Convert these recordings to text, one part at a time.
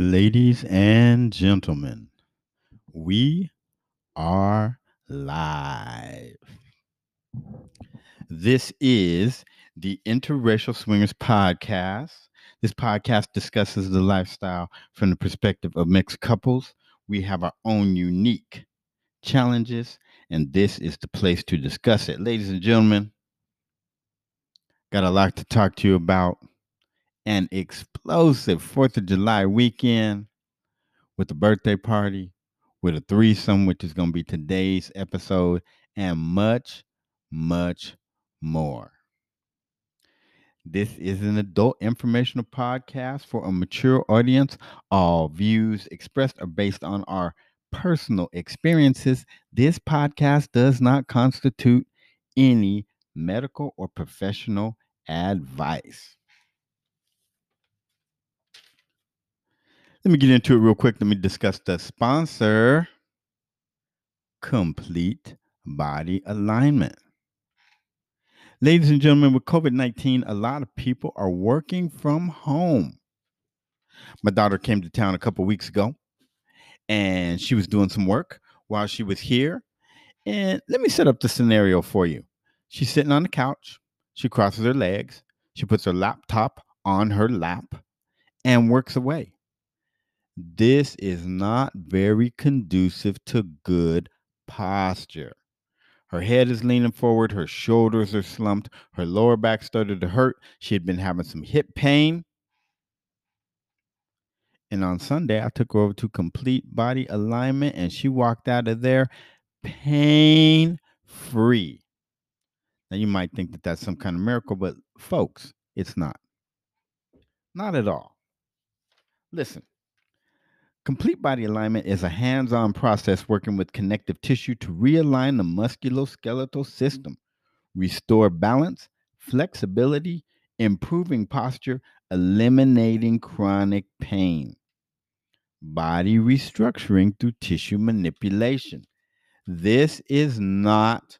Ladies and gentlemen, we are live. This is the Interracial Swingers Podcast. This podcast discusses the lifestyle from the perspective of mixed couples. We have our own unique challenges, and this is the place to discuss it. Ladies and gentlemen, got a lot to talk to you about. An explosive 4th of July weekend with a birthday party, with a threesome, which is going to be today's episode, and much, much more. This is an adult informational podcast for a mature audience. All views expressed are based on our personal experiences. This podcast does not constitute any medical or professional advice. Let me get into it real quick. Let me discuss the sponsor Complete Body Alignment. Ladies and gentlemen, with COVID 19, a lot of people are working from home. My daughter came to town a couple weeks ago and she was doing some work while she was here. And let me set up the scenario for you. She's sitting on the couch, she crosses her legs, she puts her laptop on her lap and works away. This is not very conducive to good posture. Her head is leaning forward, her shoulders are slumped, her lower back started to hurt. She had been having some hip pain. And on Sunday, I took her over to complete body alignment and she walked out of there pain free. Now, you might think that that's some kind of miracle, but folks, it's not. Not at all. Listen, Complete body alignment is a hands on process working with connective tissue to realign the musculoskeletal system, restore balance, flexibility, improving posture, eliminating chronic pain. Body restructuring through tissue manipulation. This is not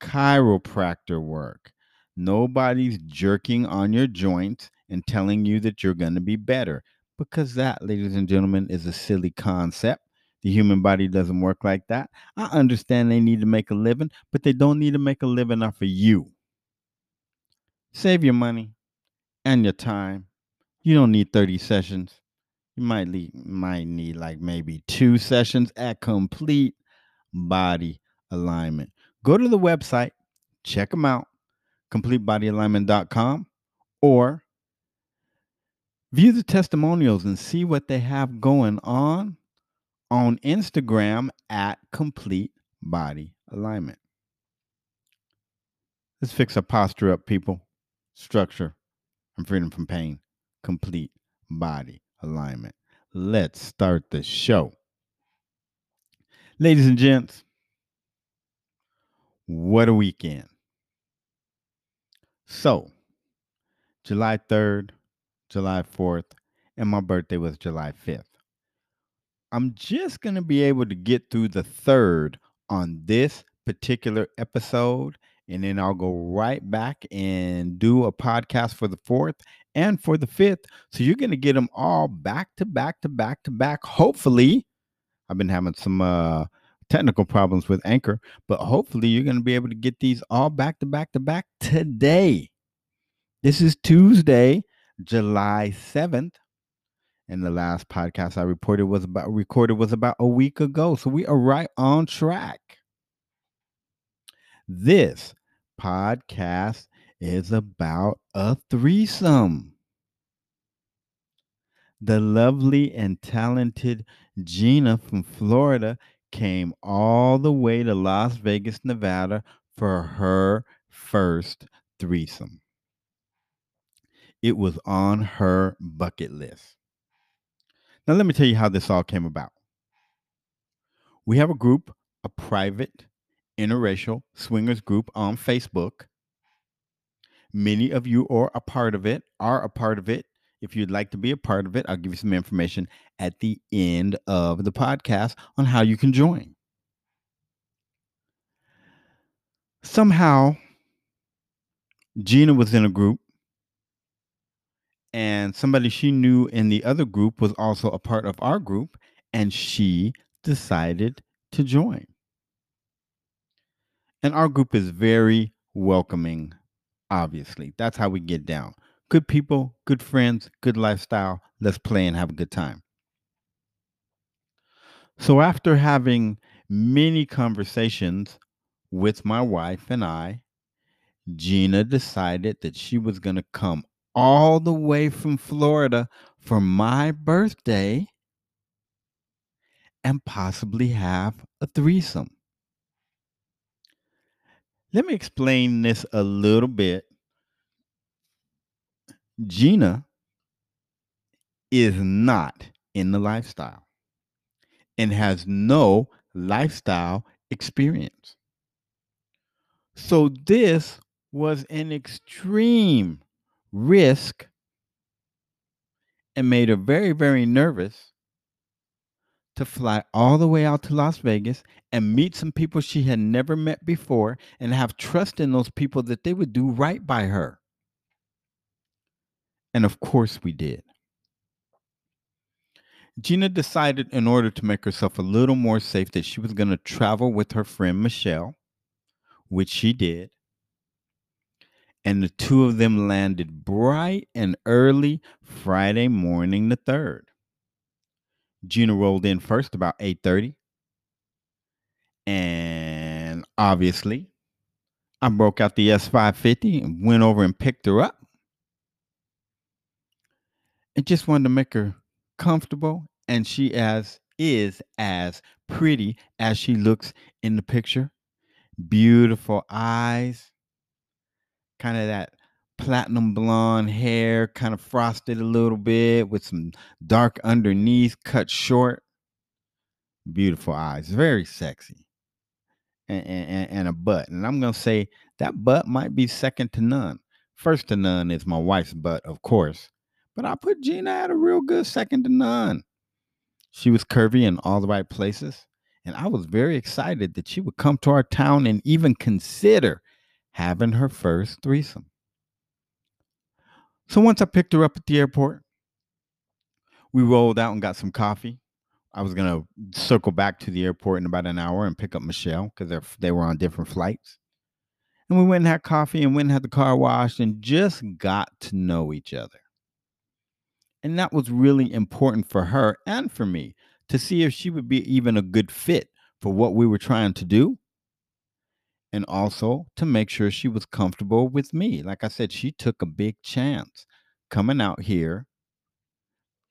chiropractor work. Nobody's jerking on your joints and telling you that you're going to be better because that, ladies and gentlemen, is a silly concept. The human body doesn't work like that. I understand they need to make a living, but they don't need to make a living off of you. Save your money and your time. You don't need 30 sessions. You might need, might need like maybe two sessions at complete body alignment. Go to the website, check them out, completebodyalignment.com, or View the testimonials and see what they have going on on Instagram at Complete Body Alignment. Let's fix our posture up, people. Structure and freedom from pain. Complete body alignment. Let's start the show. Ladies and gents, what a weekend. So, July 3rd, July 4th, and my birthday was July 5th. I'm just going to be able to get through the third on this particular episode, and then I'll go right back and do a podcast for the fourth and for the fifth. So you're going to get them all back to back to back to back. Hopefully, I've been having some uh, technical problems with Anchor, but hopefully, you're going to be able to get these all back to back to back today. This is Tuesday, July 7th. And the last podcast I reported was about recorded was about a week ago. So we are right on track. This podcast is about a threesome. The lovely and talented Gina from Florida came all the way to Las Vegas, Nevada for her first threesome. It was on her bucket list. Now, let me tell you how this all came about. We have a group, a private interracial swingers group on Facebook. Many of you are a part of it, are a part of it. If you'd like to be a part of it, I'll give you some information at the end of the podcast on how you can join. Somehow, Gina was in a group and somebody she knew in the other group was also a part of our group, and she decided to join. And our group is very welcoming, obviously. That's how we get down. Good people, good friends, good lifestyle. Let's play and have a good time. So, after having many conversations with my wife and I, Gina decided that she was going to come all the way from Florida for my birthday and possibly have a threesome. Let me explain this a little bit. Gina is not in the lifestyle and has no lifestyle experience. So, this was an extreme risk and made her very, very nervous to fly all the way out to Las Vegas and meet some people she had never met before and have trust in those people that they would do right by her. And of course, we did. Gina decided, in order to make herself a little more safe, that she was going to travel with her friend Michelle, which she did. And the two of them landed bright and early Friday morning, the 3rd. Gina rolled in first about 8:30. And obviously, I broke out the S550 and went over and picked her up. And just wanted to make her comfortable and she as is as pretty as she looks in the picture. Beautiful eyes. Kind of that platinum blonde hair, kind of frosted a little bit with some dark underneath, cut short. Beautiful eyes, very sexy. And, and, and a butt. And I'm going to say that butt might be second to none. First to none is my wife's butt, of course. But I put Gina at a real good second to none. She was curvy in all the right places. And I was very excited that she would come to our town and even consider having her first threesome. So once I picked her up at the airport, we rolled out and got some coffee. I was gonna circle back to the airport in about an hour and pick up Michelle because they they were on different flights. And we went and had coffee and went and had the car washed and just got to know each other. And that was really important for her and for me to see if she would be even a good fit for what we were trying to do. And also to make sure she was comfortable with me. Like I said, she took a big chance coming out here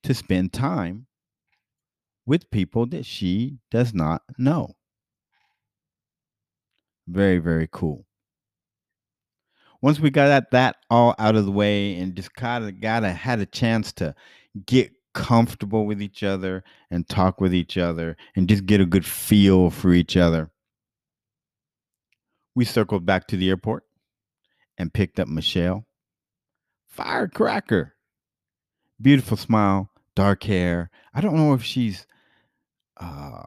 to spend time with people that she does not know. Very, very cool. Once we got that, all out of the way and just kind of got a had a chance to get comfortable with each other and talk with each other and just get a good feel for each other. We circled back to the airport and picked up Michelle. Firecracker. Beautiful smile, dark hair. I don't know if she's uh,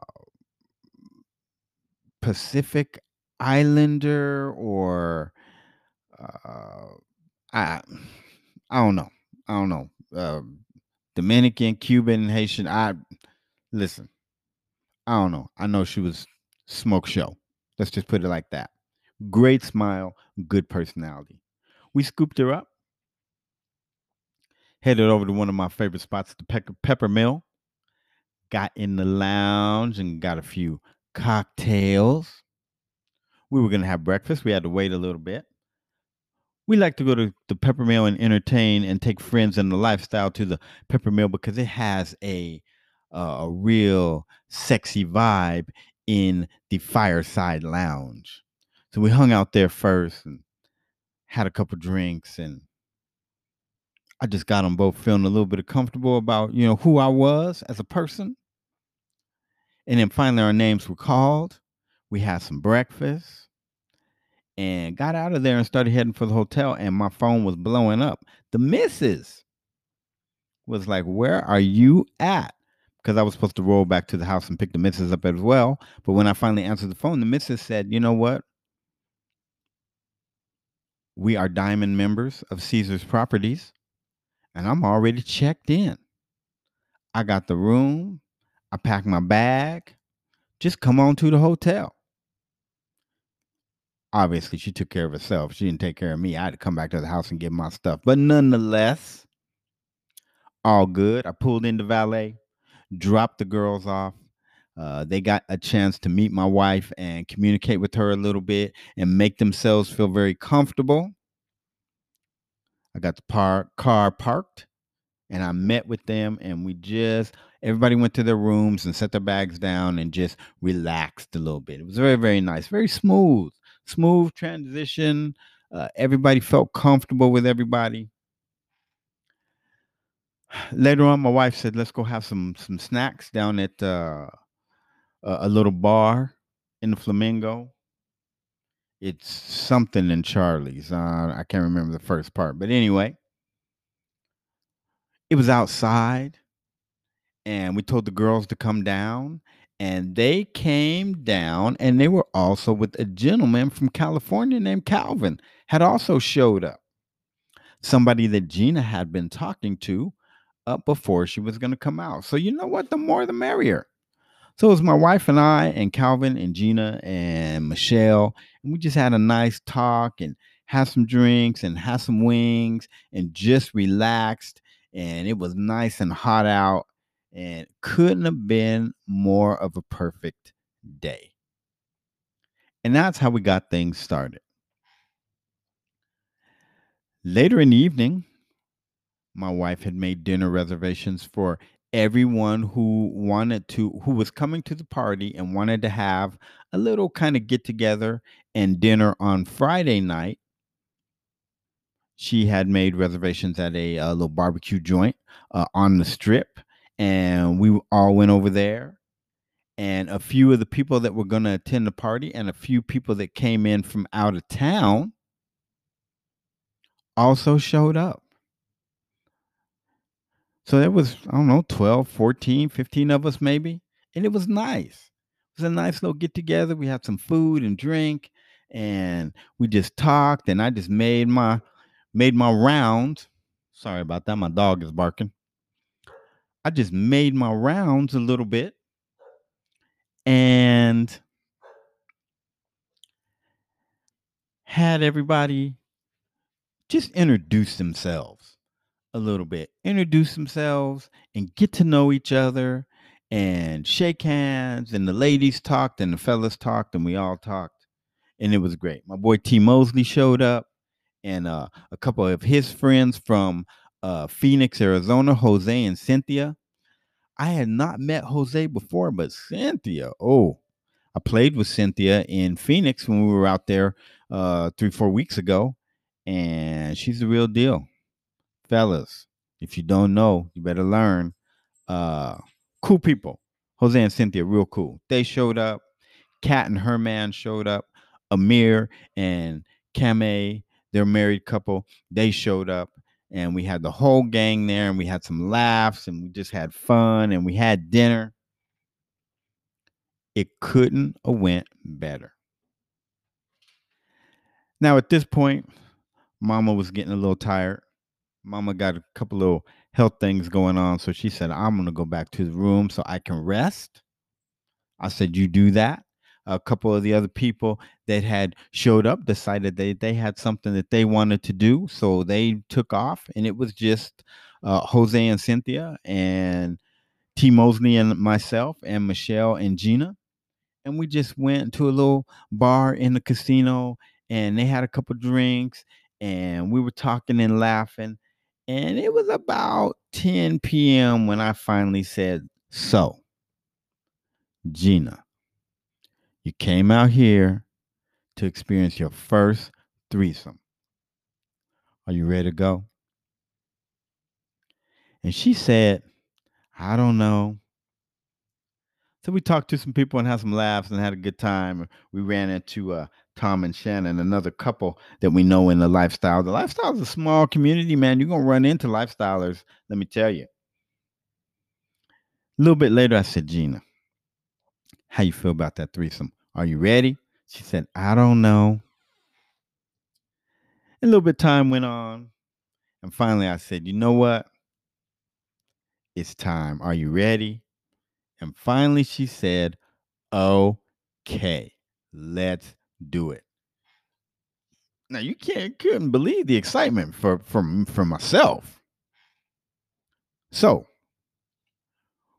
Pacific Islander or uh, I I don't know. I don't know. Uh, Dominican, Cuban, Haitian. I listen. I don't know. I know she was smoke show. Let's just put it like that. Great smile, good personality. We scooped her up, headed over to one of my favorite spots, the Pe- Pepper Mill. Got in the lounge and got a few cocktails. We were going to have breakfast. We had to wait a little bit we like to go to the Pepper Mill and entertain and take friends and the lifestyle to the Pepper Mill because it has a uh, a real sexy vibe in the fireside lounge. So we hung out there first and had a couple drinks and I just got them both feeling a little bit comfortable about, you know, who I was as a person. And then finally our names were called. We had some breakfast and got out of there and started heading for the hotel and my phone was blowing up the missus was like where are you at because i was supposed to roll back to the house and pick the missus up as well but when i finally answered the phone the missus said you know what we are diamond members of caesar's properties and I'm already checked in. I got the room. I packed my bag. Just come on to the hotel. Obviously, she took care of herself. She didn't take care of me. I had to come back to the house and get my stuff. But nonetheless, all good. I pulled in the valet, dropped the girls off. Uh, they got a chance to meet my wife and communicate with her a little bit and make themselves feel very comfortable. I got the par- car parked and I met with them and we just everybody went to their rooms and set their bags down and just relaxed a little bit. It was very very nice, very smooth, smooth transition. Uh, everybody felt comfortable with everybody. Later on, my wife said, "Let's go have some some snacks down at uh, a, little bar in the Flamingo." It's something in Charlie's. Uh, I can't remember the first part, but anyway, it was outside and we told the girls to come down and they came down and they were also with a gentleman from California named Calvin had also showed up. Somebody that Gina had been talking to up before she was going to come out. So you know what, the more the merrier. So it was my wife and I and Calvin and Gina and Michelle and we just had a nice talk and had some drinks and had some wings and just relaxed and it was nice and hot out and couldn't have been more of a perfect day. And that's how we got things started. Later in the evening, my wife had made dinner reservations for everyone who wanted to who was coming to the party and wanted to have a little kind of get together and dinner on Friday night she had made reservations at a, a little barbecue joint uh, on the strip and we all went over there and a few of the people that were going to attend the party and a few people that came in from out of town also showed up so there was i don't know 12 14 15 of us maybe and it was nice. It was a nice little get together. We had some food and drink and we just talked and i just made my made my rounds. Sorry about that my dog is barking. I just made my rounds a little bit and had everybody just introduce themselves a little bit, introduce themselves and get to know each other and shake hands. And the ladies talked and the fellas talked and we all talked. And it was great. My boy T. Mosley showed up and uh, a couple of his friends from uh, Phoenix, Arizona, Jose and Cynthia. I had not met Jose before, but Cynthia, oh, I played with Cynthia in Phoenix when we were out there uh, three, four weeks ago, and she's the real deal. Fellas, if you don't know, you better learn. Uh, cool people. Jose and Cynthia, real cool. They showed up. Kat and her man showed up. Amir and Kame, their married couple, they showed up and we had the whole gang there and we had some laughs and we just had fun and we had dinner it couldn't have went better now at this point mama was getting a little tired mama got a couple little health things going on so she said i'm going to go back to the room so i can rest. I said you do that. A couple of the other people that had showed up decided they they had something that they wanted to do, so they took off, and it was just uh, Jose and Cynthia and T Mosley and myself and Michelle and Gina, and we just went to a little bar in the casino, and they had a couple drinks, and we were talking and laughing, and it was about 10 p.m. when I finally said, "So, Gina." You came out here to experience your first threesome. Are you ready to go? And she said, I don't know. So we talked to some people and had some laughs and had a good time. We ran into uh, Tom and Shannon, another couple that we know in the lifestyle. The lifestyle is a small community, man. You're gonna run into lifestylers. Let me tell you. A little bit later, I said, Gina, how you feel about that threesome? Are you ready? She said, I don't know. A little bit time went on, And finally, I said, you know what? It's time. Are you ready? And finally, she said, okay, let's do it. Now you can't couldn't believe the excitement for from for myself. So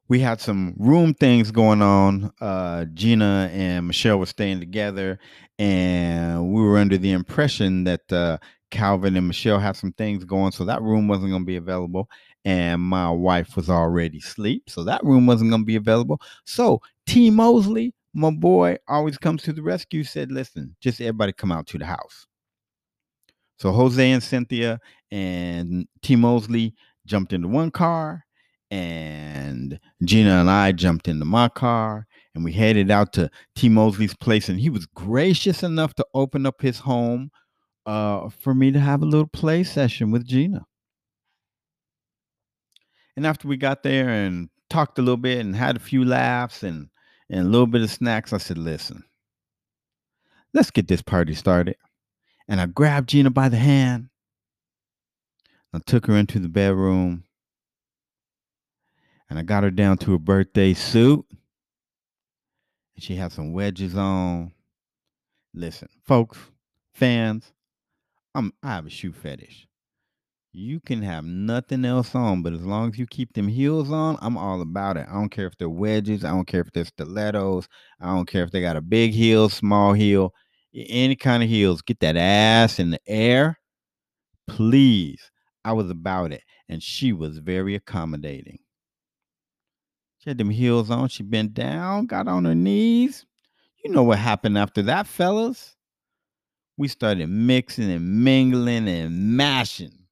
we had some room things going on. Uh, Gina and Michelle were staying together, and we were under the impression that uh, Calvin and Michelle had some things going, so that room wasn't going to be available. And my wife was already asleep, so that room wasn't going to be available. So T. Mosley, my boy, always comes to the rescue. Said, "Listen, just everybody come out to the house." So Jose and Cynthia and T. Mosley jumped into one car, and Gina and I jumped into my car, and we headed out to T. Mosley's place. And he was gracious enough to open up his home uh, for me to have a little play session with Gina. And after we got there and talked a little bit and had a few laughs and and a little bit of snacks, I said, "Listen, let's get this party started." And I grabbed Gina by the hand. I took her into the bedroom and I got her down to a birthday suit. And she had some wedges on. Listen, folks, fans, I'm I have a shoe fetish. You can have nothing else on, but as long as you keep them heels on, I'm all about it. I don't care if they're wedges, I don't care if they're stilettos, I don't care if they got a big heel, small heel, any kind of heels. Get that ass in the air. Please. I was about it. And she was very accommodating. She had them heels on. She bent down, got on her knees. You know what happened after that, fellas? We started mixing and mingling and mashing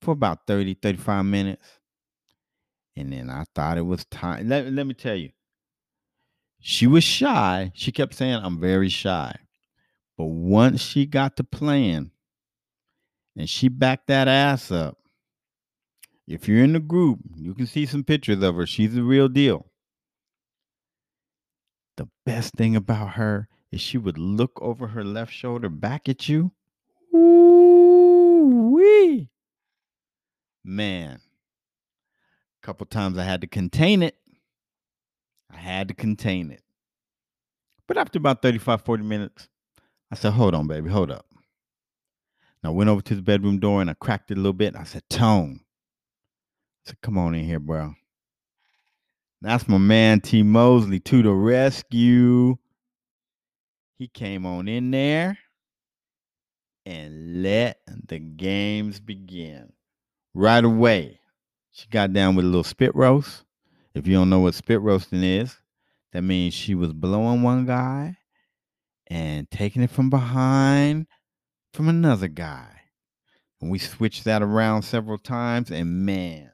for about 30, 35 minutes. And then I thought it was time. Let, let me tell you, she was shy. She kept saying, I'm very shy. But once she got to playing and she backed that ass up, if you're in the group, you can see some pictures of her. She's the real deal. The best thing about her is she would look over her left shoulder back at you. Ooh wee. Man. A couple times I had to contain it. I had to contain it. But after about 35, 40 minutes, I said, hold on, baby, hold up. And I went over to the bedroom door and I cracked it a little bit. I said, Tone. I said, come on in here, bro. That's my man T. Mosley to the rescue. He came on in there and let the games begin. Right away, she got down with a little spit roast. If you don't know what spit roasting is, that means she was blowing one guy and taking it from behind from another guy. And we switched that around several times, and man,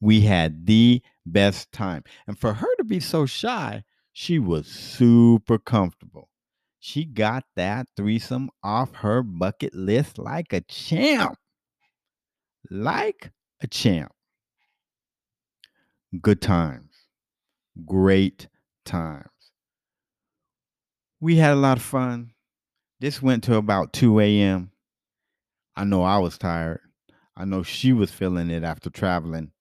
we had the best time. And for her to be so shy, she was super comfortable. She got that threesome off her bucket list like a champ. Like a champ. Good times. Great times. We had a lot of fun. This went to about 2 a.m. I know I was tired. I know she was feeling it after traveling.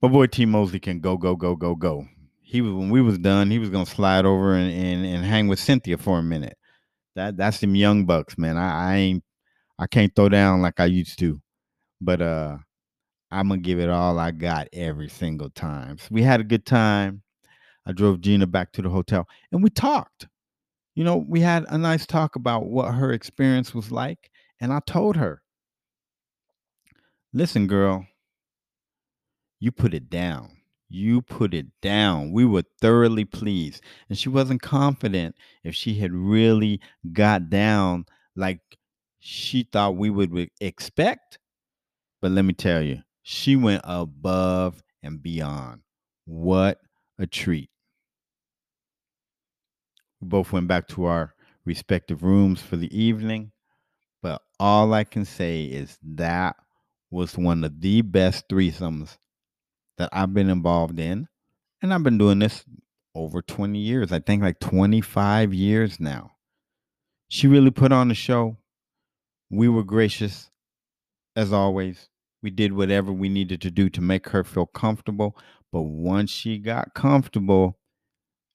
My boy T Mosley can go, go, go, go, go. He was when we was done, he was gonna slide over and, and, and hang with Cynthia for a minute. That that's them young bucks, man. I, I ain't I can't throw down like I used to. But uh I'm gonna give it all I got every single time. So we had a good time. I drove Gina back to the hotel and we talked. You know, we had a nice talk about what her experience was like. And I told her, listen, girl, you put it down. You put it down. We were thoroughly pleased. And she wasn't confident if she had really got down like she thought we would expect. But let me tell you, she went above and beyond. What a treat. We both went back to our respective rooms for the evening. But all I can say is that was one of the best threesomes that I've been involved in. And I've been doing this over 20 years. I think like 25 years now. She really put on the show. We were gracious. as always, we did whatever we needed to do to make her feel comfortable. But once she got comfortable,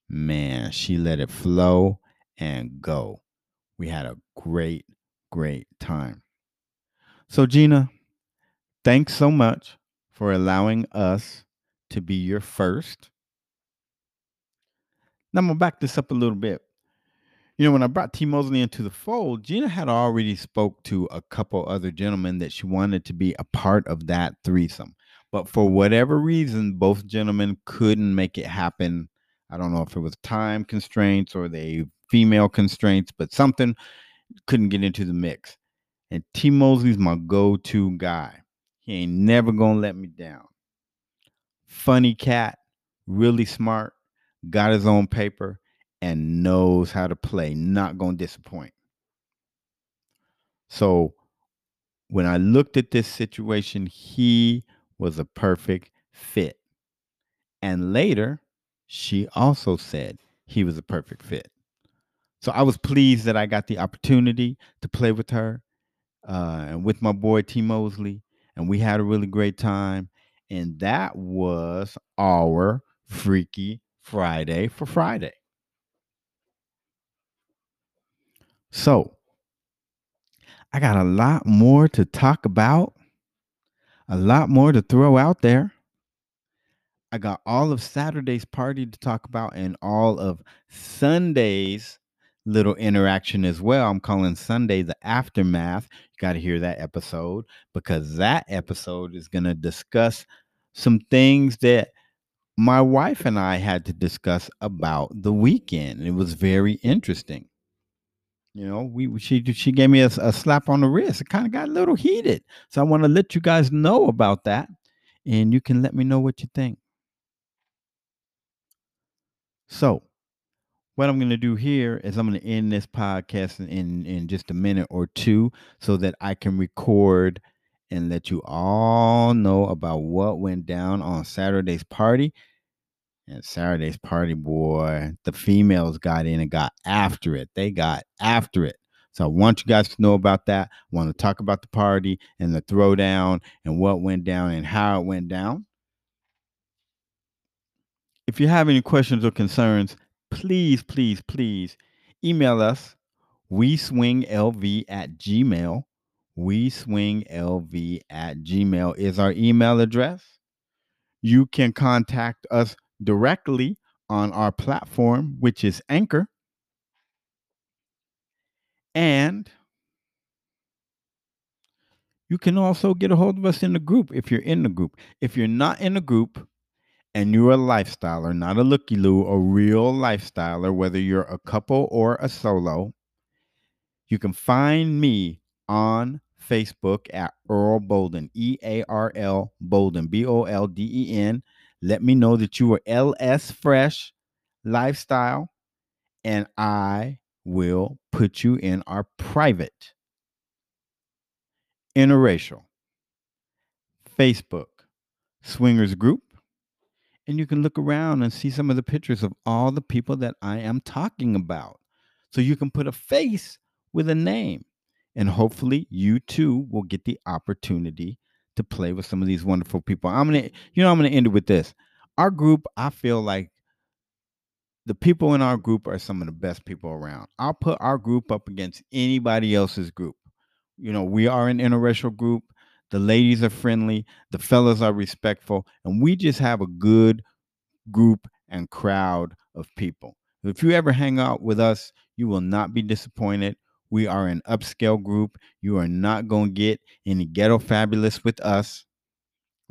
man, she let it flow and go. We had a great, great time. So, Gina, thanks so much for allowing us to be your first. Now, I'm going to back this up a little bit. You know, when I brought T. Mosley into the fold, Gina had already spoke to a couple other gentlemen that she wanted to be a part of that threesome. But for whatever reason, both gentlemen couldn't make it happen. I don't know if it was time constraints or they female constraints, but something couldn't get into the mix. And T. Mosley's my go-to guy. He ain't never gonna let me down. Funny cat, really smart, got his own paper, and knows how to play. Not gonna disappoint. So when I looked at this situation, he was a perfect fit. And later, she also said he was a perfect fit. So I was pleased that I got the opportunity to play with her uh, and with my boy T. Mosley, and we had a really great time. And that was our Freaky Friday for Friday. So I got a lot more to talk about, a lot more to throw out there. I got all of Saturday's party to talk about and all of Sunday's little interaction as well. I'm calling Sunday the aftermath. You got to hear that episode because that episode is going to discuss some things that my wife and I had to discuss about the weekend. It was very interesting. You know, we she she gave me a, a slap on the wrist. It kind of got a little heated. So I want to let you guys know about that and you can let me know what you think. So, what I'm going to do here is I'm going to end this podcast in, in, in just a minute or two so that I can record and let you all know about what went down on Saturday's party. And Saturday's party, boy, the females got in and got after it. They got after it. So I want you guys to know about that. I want to talk about the party and the throwdown and what went down and how it went down. If you have any questions or concerns, please, please, please email us. We swing LV at Gmail. We swing LV at Gmail is our email address. You can contact us directly on our platform, which is Anchor. And you can also get a hold of us in the group if you're in the group. If you're not in the group and you're a lifestyler, not a looky loo, a real lifestyler, whether you're a couple or a solo, you can find me on Facebook at Earl Bolden, E A R L Bolden, B O L D E N. Let me know that you are LS Fresh Lifestyle, and I will put you in our private interracial Facebook swingers group. And you can look around and see some of the pictures of all the people that I am talking about. So you can put a face with a name. And hopefully you too will get the opportunity to play with some of these wonderful people. I'm gonna, you know, I'm gonna end it with this. Our group, I feel like the people in our group are some of the best people around. I'll put our group up against anybody else's group. You know, we are an interracial group. The ladies are friendly, the fellas are respectful, and we just have a good group and crowd of people. If you ever hang out with us, you will not be disappointed. We are an upscale group. You are not going to get any ghetto fabulous with us.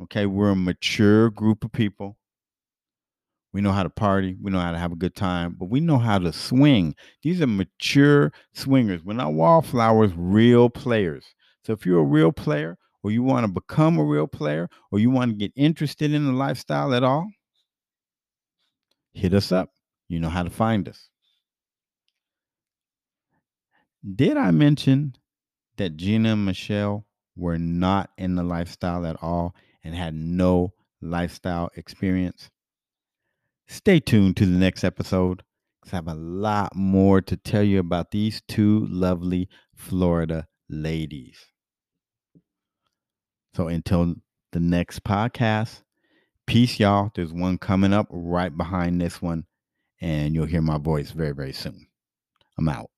Okay, we're a mature group of people. We know how to party. We know how to have a good time, but we know how to swing. These are mature swingers. We're not wallflowers, real players. So if you're a real player, or you want to become a real player, or you want to get interested in the lifestyle at all, hit us up. You know how to find us. Did I mention that Gina and Michelle were not in the lifestyle at all and had no lifestyle experience? Stay tuned to the next episode because I have a lot more to tell you about these two lovely Florida ladies. So until the next podcast, peace, y'all. There's one coming up right behind this one, and you'll hear my voice very, very soon. I'm out.